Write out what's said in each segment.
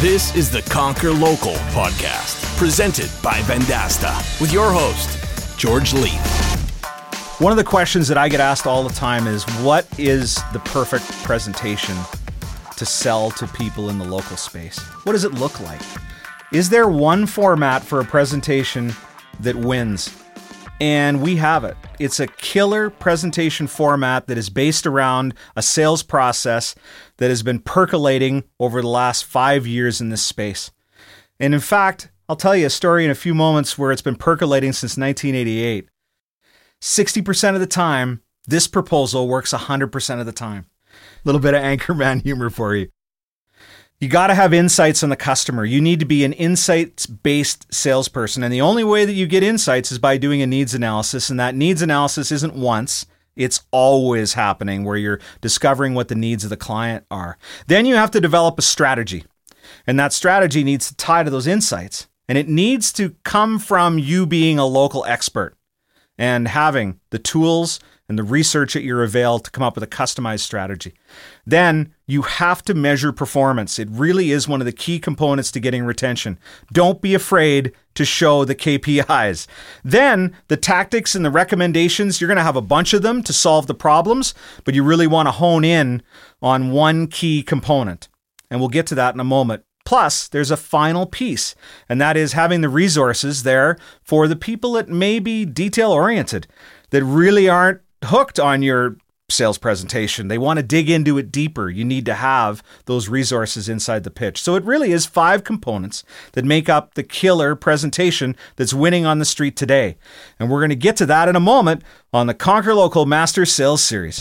This is the Conquer Local podcast, presented by Vendasta, with your host, George Leith. One of the questions that I get asked all the time is what is the perfect presentation to sell to people in the local space? What does it look like? Is there one format for a presentation that wins? And we have it. It's a killer presentation format that is based around a sales process that has been percolating over the last five years in this space. And in fact, I'll tell you a story in a few moments where it's been percolating since 1988. 60% of the time, this proposal works 100% of the time. A little bit of Anchorman humor for you. You got to have insights on the customer. You need to be an insights based salesperson. And the only way that you get insights is by doing a needs analysis. And that needs analysis isn't once, it's always happening where you're discovering what the needs of the client are. Then you have to develop a strategy. And that strategy needs to tie to those insights. And it needs to come from you being a local expert and having the tools and the research at your avail to come up with a customized strategy. Then you have to measure performance. It really is one of the key components to getting retention. Don't be afraid to show the KPIs. Then the tactics and the recommendations, you're going to have a bunch of them to solve the problems, but you really want to hone in on one key component. And we'll get to that in a moment. Plus, there's a final piece, and that is having the resources there for the people that may be detail oriented, that really aren't hooked on your sales presentation. They want to dig into it deeper. You need to have those resources inside the pitch. So it really is five components that make up the killer presentation that's winning on the street today. And we're going to get to that in a moment on the Conquer Local Master Sales Series.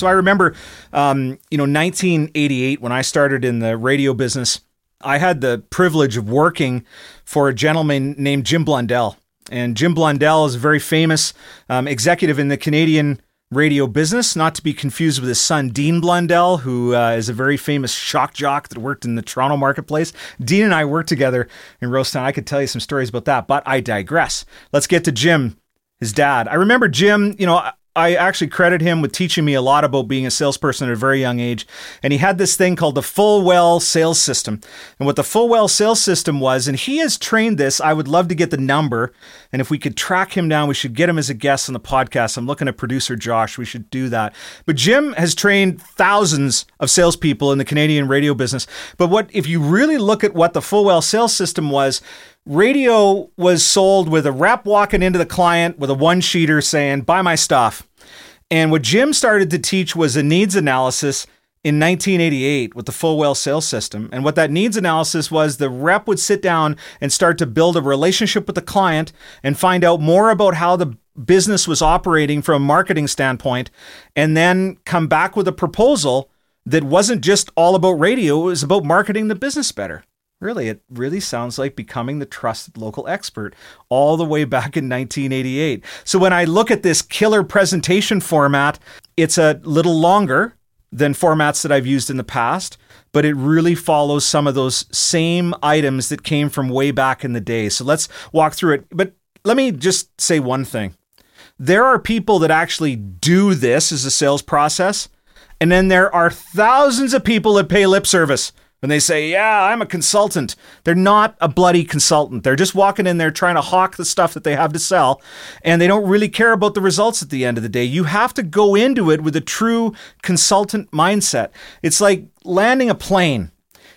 So I remember, um, you know, 1988 when I started in the radio business. I had the privilege of working for a gentleman named Jim Blundell, and Jim Blundell is a very famous um, executive in the Canadian radio business, not to be confused with his son, Dean Blundell, who uh, is a very famous shock jock that worked in the Toronto marketplace. Dean and I worked together in Rosetown. I could tell you some stories about that, but I digress. Let's get to Jim, his dad. I remember Jim, you know, I actually credit him with teaching me a lot about being a salesperson at a very young age. And he had this thing called the Full Well sales system. And what the Full Well sales system was, and he has trained this, I would love to get the number. And if we could track him down, we should get him as a guest on the podcast. I'm looking at producer Josh. We should do that. But Jim has trained thousands of salespeople in the Canadian radio business. But what, if you really look at what the Full Well sales system was, radio was sold with a rep walking into the client with a one sheeter saying, buy my stuff. And what Jim started to teach was a needs analysis in 1988 with the full well sales system. And what that needs analysis was the rep would sit down and start to build a relationship with the client and find out more about how the business was operating from a marketing standpoint, and then come back with a proposal that wasn't just all about radio, it was about marketing the business better. Really, it really sounds like becoming the trusted local expert all the way back in 1988. So when I look at this killer presentation format, it's a little longer than formats that I've used in the past, but it really follows some of those same items that came from way back in the day. So let's walk through it. But let me just say one thing. There are people that actually do this as a sales process, and then there are thousands of people that pay lip service when they say, Yeah, I'm a consultant, they're not a bloody consultant. They're just walking in there trying to hawk the stuff that they have to sell, and they don't really care about the results at the end of the day. You have to go into it with a true consultant mindset. It's like landing a plane.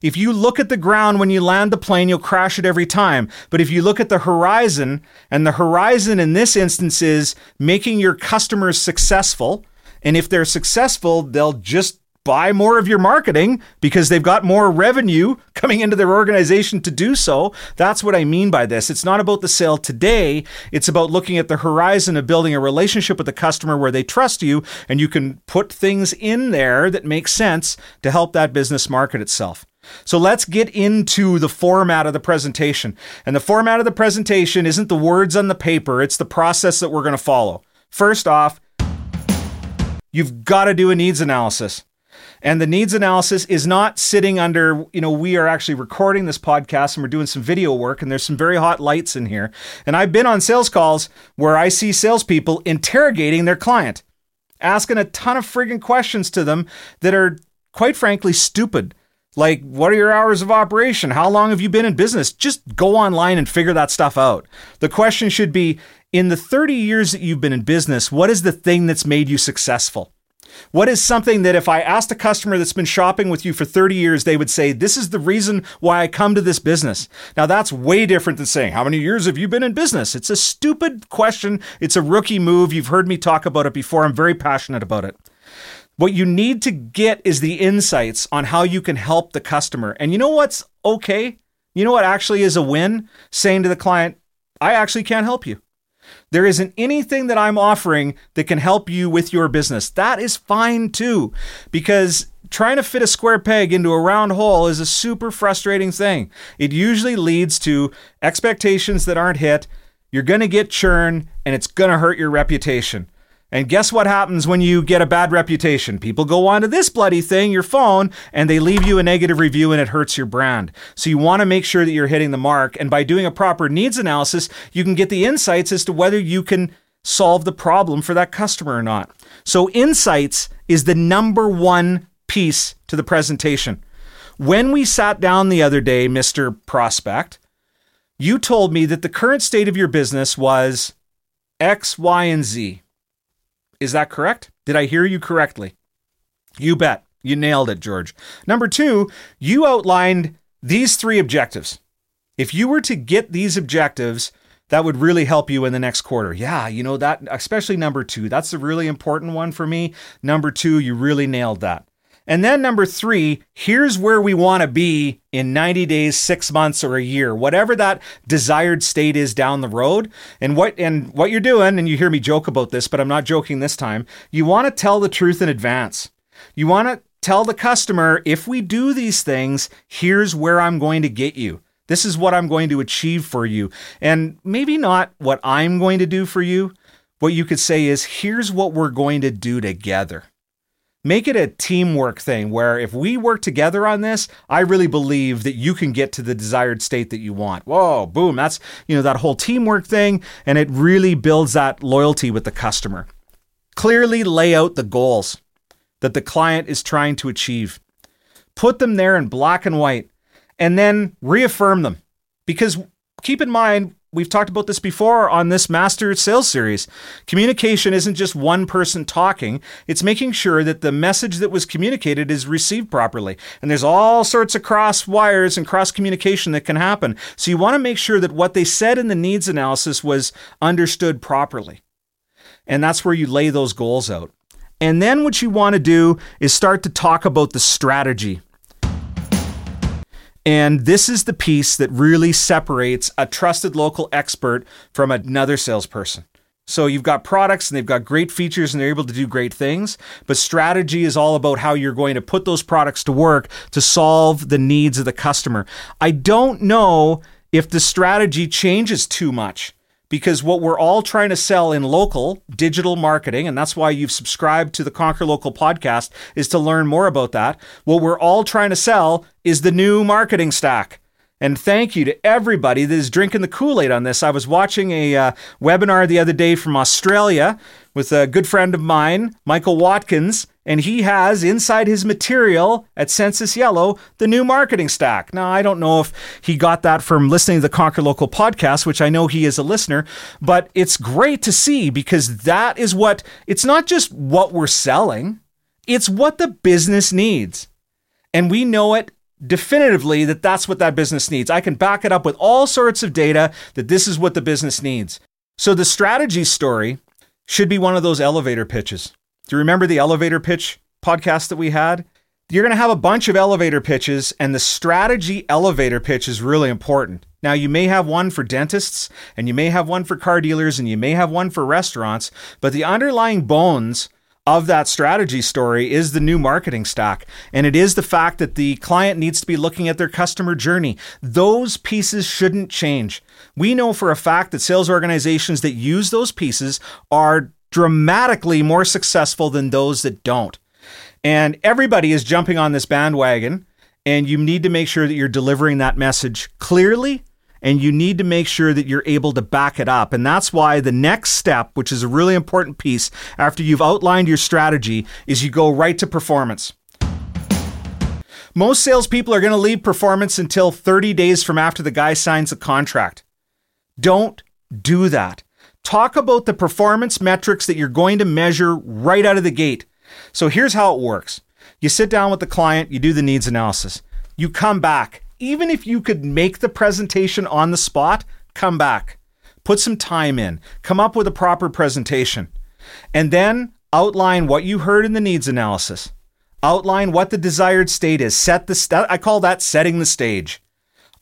If you look at the ground when you land the plane, you'll crash it every time. But if you look at the horizon, and the horizon in this instance is making your customers successful, and if they're successful, they'll just buy more of your marketing because they've got more revenue coming into their organization to do so. That's what I mean by this. It's not about the sale today, it's about looking at the horizon of building a relationship with the customer where they trust you and you can put things in there that make sense to help that business market itself. So let's get into the format of the presentation. And the format of the presentation isn't the words on the paper, it's the process that we're going to follow. First off, you've got to do a needs analysis. And the needs analysis is not sitting under, you know, we are actually recording this podcast and we're doing some video work and there's some very hot lights in here. And I've been on sales calls where I see salespeople interrogating their client, asking a ton of friggin' questions to them that are, quite frankly, stupid. Like, what are your hours of operation? How long have you been in business? Just go online and figure that stuff out. The question should be in the 30 years that you've been in business, what is the thing that's made you successful? What is something that if I asked a customer that's been shopping with you for 30 years, they would say, This is the reason why I come to this business? Now, that's way different than saying, How many years have you been in business? It's a stupid question. It's a rookie move. You've heard me talk about it before. I'm very passionate about it. What you need to get is the insights on how you can help the customer. And you know what's okay? You know what actually is a win? Saying to the client, I actually can't help you. There isn't anything that I'm offering that can help you with your business. That is fine too, because trying to fit a square peg into a round hole is a super frustrating thing. It usually leads to expectations that aren't hit. You're going to get churn and it's going to hurt your reputation. And guess what happens when you get a bad reputation? People go onto this bloody thing, your phone, and they leave you a negative review and it hurts your brand. So you want to make sure that you're hitting the mark. And by doing a proper needs analysis, you can get the insights as to whether you can solve the problem for that customer or not. So insights is the number one piece to the presentation. When we sat down the other day, Mr. Prospect, you told me that the current state of your business was X, Y, and Z. Is that correct? Did I hear you correctly? You bet. You nailed it, George. Number two, you outlined these three objectives. If you were to get these objectives, that would really help you in the next quarter. Yeah, you know that, especially number two. That's a really important one for me. Number two, you really nailed that. And then number three, here's where we want to be in 90 days, six months, or a year, whatever that desired state is down the road. And what and what you're doing, and you hear me joke about this, but I'm not joking this time. You want to tell the truth in advance. You want to tell the customer, if we do these things, here's where I'm going to get you. This is what I'm going to achieve for you. And maybe not what I'm going to do for you. What you could say is, here's what we're going to do together make it a teamwork thing where if we work together on this, I really believe that you can get to the desired state that you want. Whoa, boom. That's, you know, that whole teamwork thing. And it really builds that loyalty with the customer. Clearly lay out the goals that the client is trying to achieve. Put them there in black and white and then reaffirm them. Because keep in mind, we've talked about this before on this master sales series. Communication isn't just one person talking, it's making sure that the message that was communicated is received properly. And there's all sorts of cross wires and cross communication that can happen. So you want to make sure that what they said in the needs analysis was understood properly. And that's where you lay those goals out. And then what you want to do is start to talk about the strategy and this is the piece that really separates a trusted local expert from another salesperson. So you've got products and they've got great features and they're able to do great things, but strategy is all about how you're going to put those products to work to solve the needs of the customer. I don't know if the strategy changes too much because what we're all trying to sell in local digital marketing, and that's why you've subscribed to the Conquer Local podcast, is to learn more about that. What we're all trying to sell is the new marketing stack. And thank you to everybody that is drinking the Kool Aid on this. I was watching a uh, webinar the other day from Australia with a good friend of mine, Michael Watkins, and he has inside his material at Sensis Yellow the new marketing stack. Now, I don't know if he got that from listening to the Conquer Local podcast, which I know he is a listener, but it's great to see because that is what it's not just what we're selling, it's what the business needs. And we know it definitively that that's what that business needs. I can back it up with all sorts of data that this is what the business needs. So the strategy story should be one of those elevator pitches. Do you remember the elevator pitch podcast that we had? You're going to have a bunch of elevator pitches, and the strategy elevator pitch is really important. Now, you may have one for dentists, and you may have one for car dealers, and you may have one for restaurants, but the underlying bones of that strategy story is the new marketing stack. And it is the fact that the client needs to be looking at their customer journey. Those pieces shouldn't change. We know for a fact that sales organizations that use those pieces are dramatically more successful than those that don't. And everybody is jumping on this bandwagon, and you need to make sure that you're delivering that message clearly and you need to make sure that you're able to back it up. And that's why the next step, which is a really important piece after you've outlined your strategy, is you go right to performance. Most salespeople are going to leave performance until 30 days from after the guy signs the contract. Don't do that. Talk about the performance metrics that you're going to measure right out of the gate. So here's how it works you sit down with the client, you do the needs analysis, you come back. Even if you could make the presentation on the spot, come back. Put some time in, come up with a proper presentation, and then outline what you heard in the needs analysis. Outline what the desired state is. Set the st- I call that setting the stage.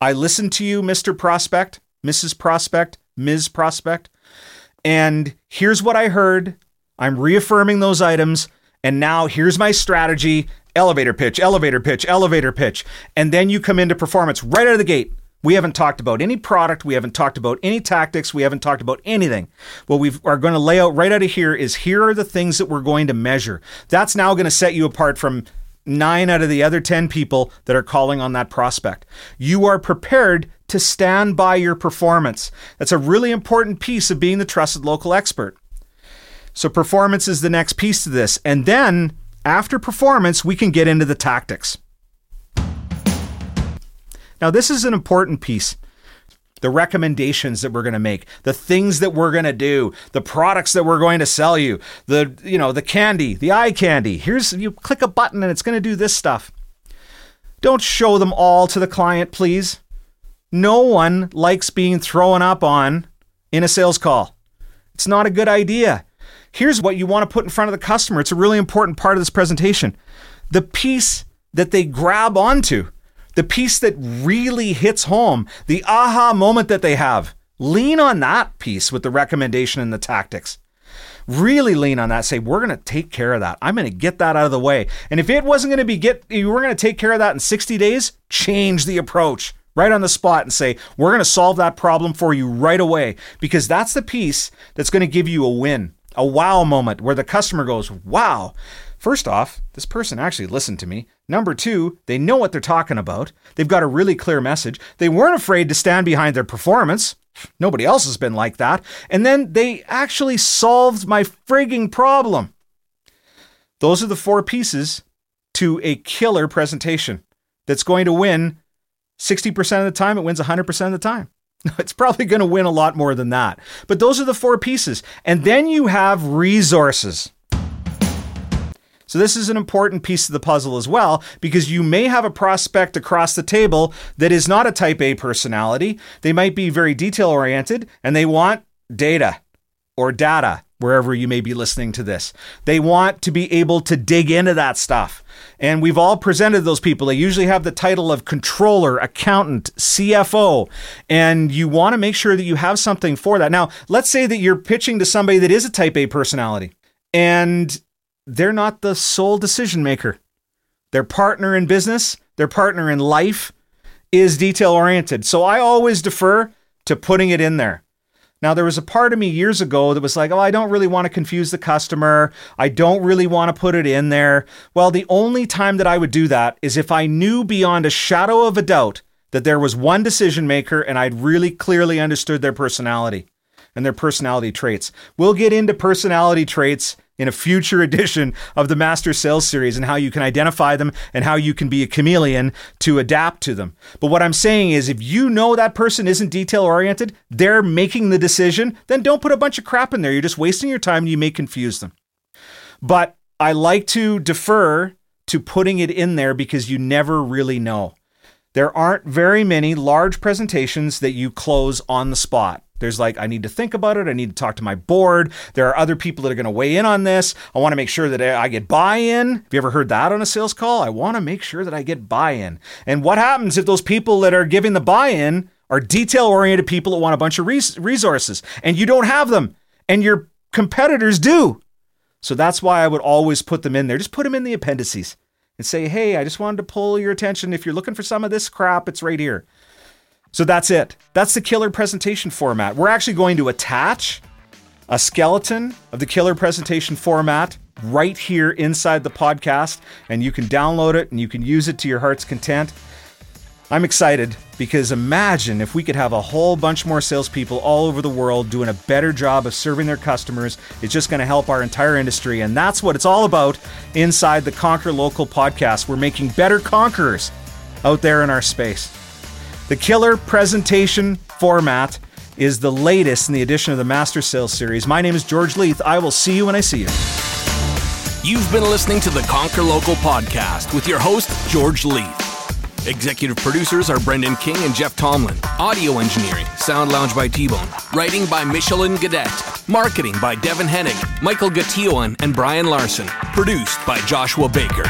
I listen to you, Mr. Prospect, Mrs. Prospect, Ms. Prospect, and here's what I heard. I'm reaffirming those items, and now here's my strategy. Elevator pitch, elevator pitch, elevator pitch. And then you come into performance right out of the gate. We haven't talked about any product. We haven't talked about any tactics. We haven't talked about anything. What we are going to lay out right out of here is here are the things that we're going to measure. That's now going to set you apart from nine out of the other 10 people that are calling on that prospect. You are prepared to stand by your performance. That's a really important piece of being the trusted local expert. So, performance is the next piece to this. And then after performance, we can get into the tactics. Now, this is an important piece. The recommendations that we're going to make, the things that we're going to do, the products that we're going to sell you, the you know, the candy, the eye candy. Here's you click a button and it's going to do this stuff. Don't show them all to the client, please. No one likes being thrown up on in a sales call. It's not a good idea. Here's what you want to put in front of the customer. It's a really important part of this presentation. The piece that they grab onto the piece that really hits home, the aha moment that they have. Lean on that piece with the recommendation and the tactics. Really lean on that. Say, we're going to take care of that. I'm going to get that out of the way. And if it wasn't going to be get, you were going to take care of that in 60 days, change the approach right on the spot and say, we're going to solve that problem for you right away because that's the piece that's going to give you a win, a wow moment where the customer goes, wow. First off, this person actually listened to me. Number two, they know what they're talking about. They've got a really clear message. They weren't afraid to stand behind their performance. Nobody else has been like that. And then they actually solved my frigging problem. Those are the four pieces to a killer presentation that's going to win 60% of the time. It wins 100% of the time. It's probably going to win a lot more than that. But those are the four pieces. And then you have resources. So, this is an important piece of the puzzle as well, because you may have a prospect across the table that is not a type A personality. They might be very detail oriented and they want data or data wherever you may be listening to this. They want to be able to dig into that stuff. And we've all presented those people. They usually have the title of controller, accountant, CFO, and you want to make sure that you have something for that. Now, let's say that you're pitching to somebody that is a type A personality and they're not the sole decision maker. Their partner in business, their partner in life is detail oriented. So I always defer to putting it in there. Now, there was a part of me years ago that was like, oh, I don't really want to confuse the customer. I don't really want to put it in there. Well, the only time that I would do that is if I knew beyond a shadow of a doubt that there was one decision maker and I'd really clearly understood their personality and their personality traits. We'll get into personality traits in a future edition of the Master Sales Series and how you can identify them and how you can be a chameleon to adapt to them. But what I'm saying is, if you know that person isn't detail oriented, they're making the decision, then don't put a bunch of crap in there. You're just wasting your time and you may confuse them. But I like to defer to putting it in there because you never really know. There aren't very many large presentations that you close on the spot. There's like, I need to think about it. I need to talk to my board. There are other people that are going to weigh in on this. I want to make sure that I get buy in. Have you ever heard that on a sales call? I want to make sure that I get buy in. And what happens if those people that are giving the buy in are detail oriented people that want a bunch of res- resources and you don't have them and your competitors do? So that's why I would always put them in there. Just put them in the appendices and say, hey, I just wanted to pull your attention. If you're looking for some of this crap, it's right here. So that's it. That's the killer presentation format. We're actually going to attach a skeleton of the killer presentation format right here inside the podcast, and you can download it and you can use it to your heart's content. I'm excited because imagine if we could have a whole bunch more salespeople all over the world doing a better job of serving their customers. It's just going to help our entire industry. And that's what it's all about inside the Conquer Local podcast. We're making better conquerors out there in our space. The killer presentation format is the latest in the edition of the Master Sales Series. My name is George Leith. I will see you when I see you. You've been listening to the Conquer Local podcast with your host, George Leith. Executive producers are Brendan King and Jeff Tomlin. Audio engineering, Sound Lounge by T-Bone. Writing by Michelin Gadet. Marketing by Devin Hennig, Michael Gatillon, and Brian Larson. Produced by Joshua Baker.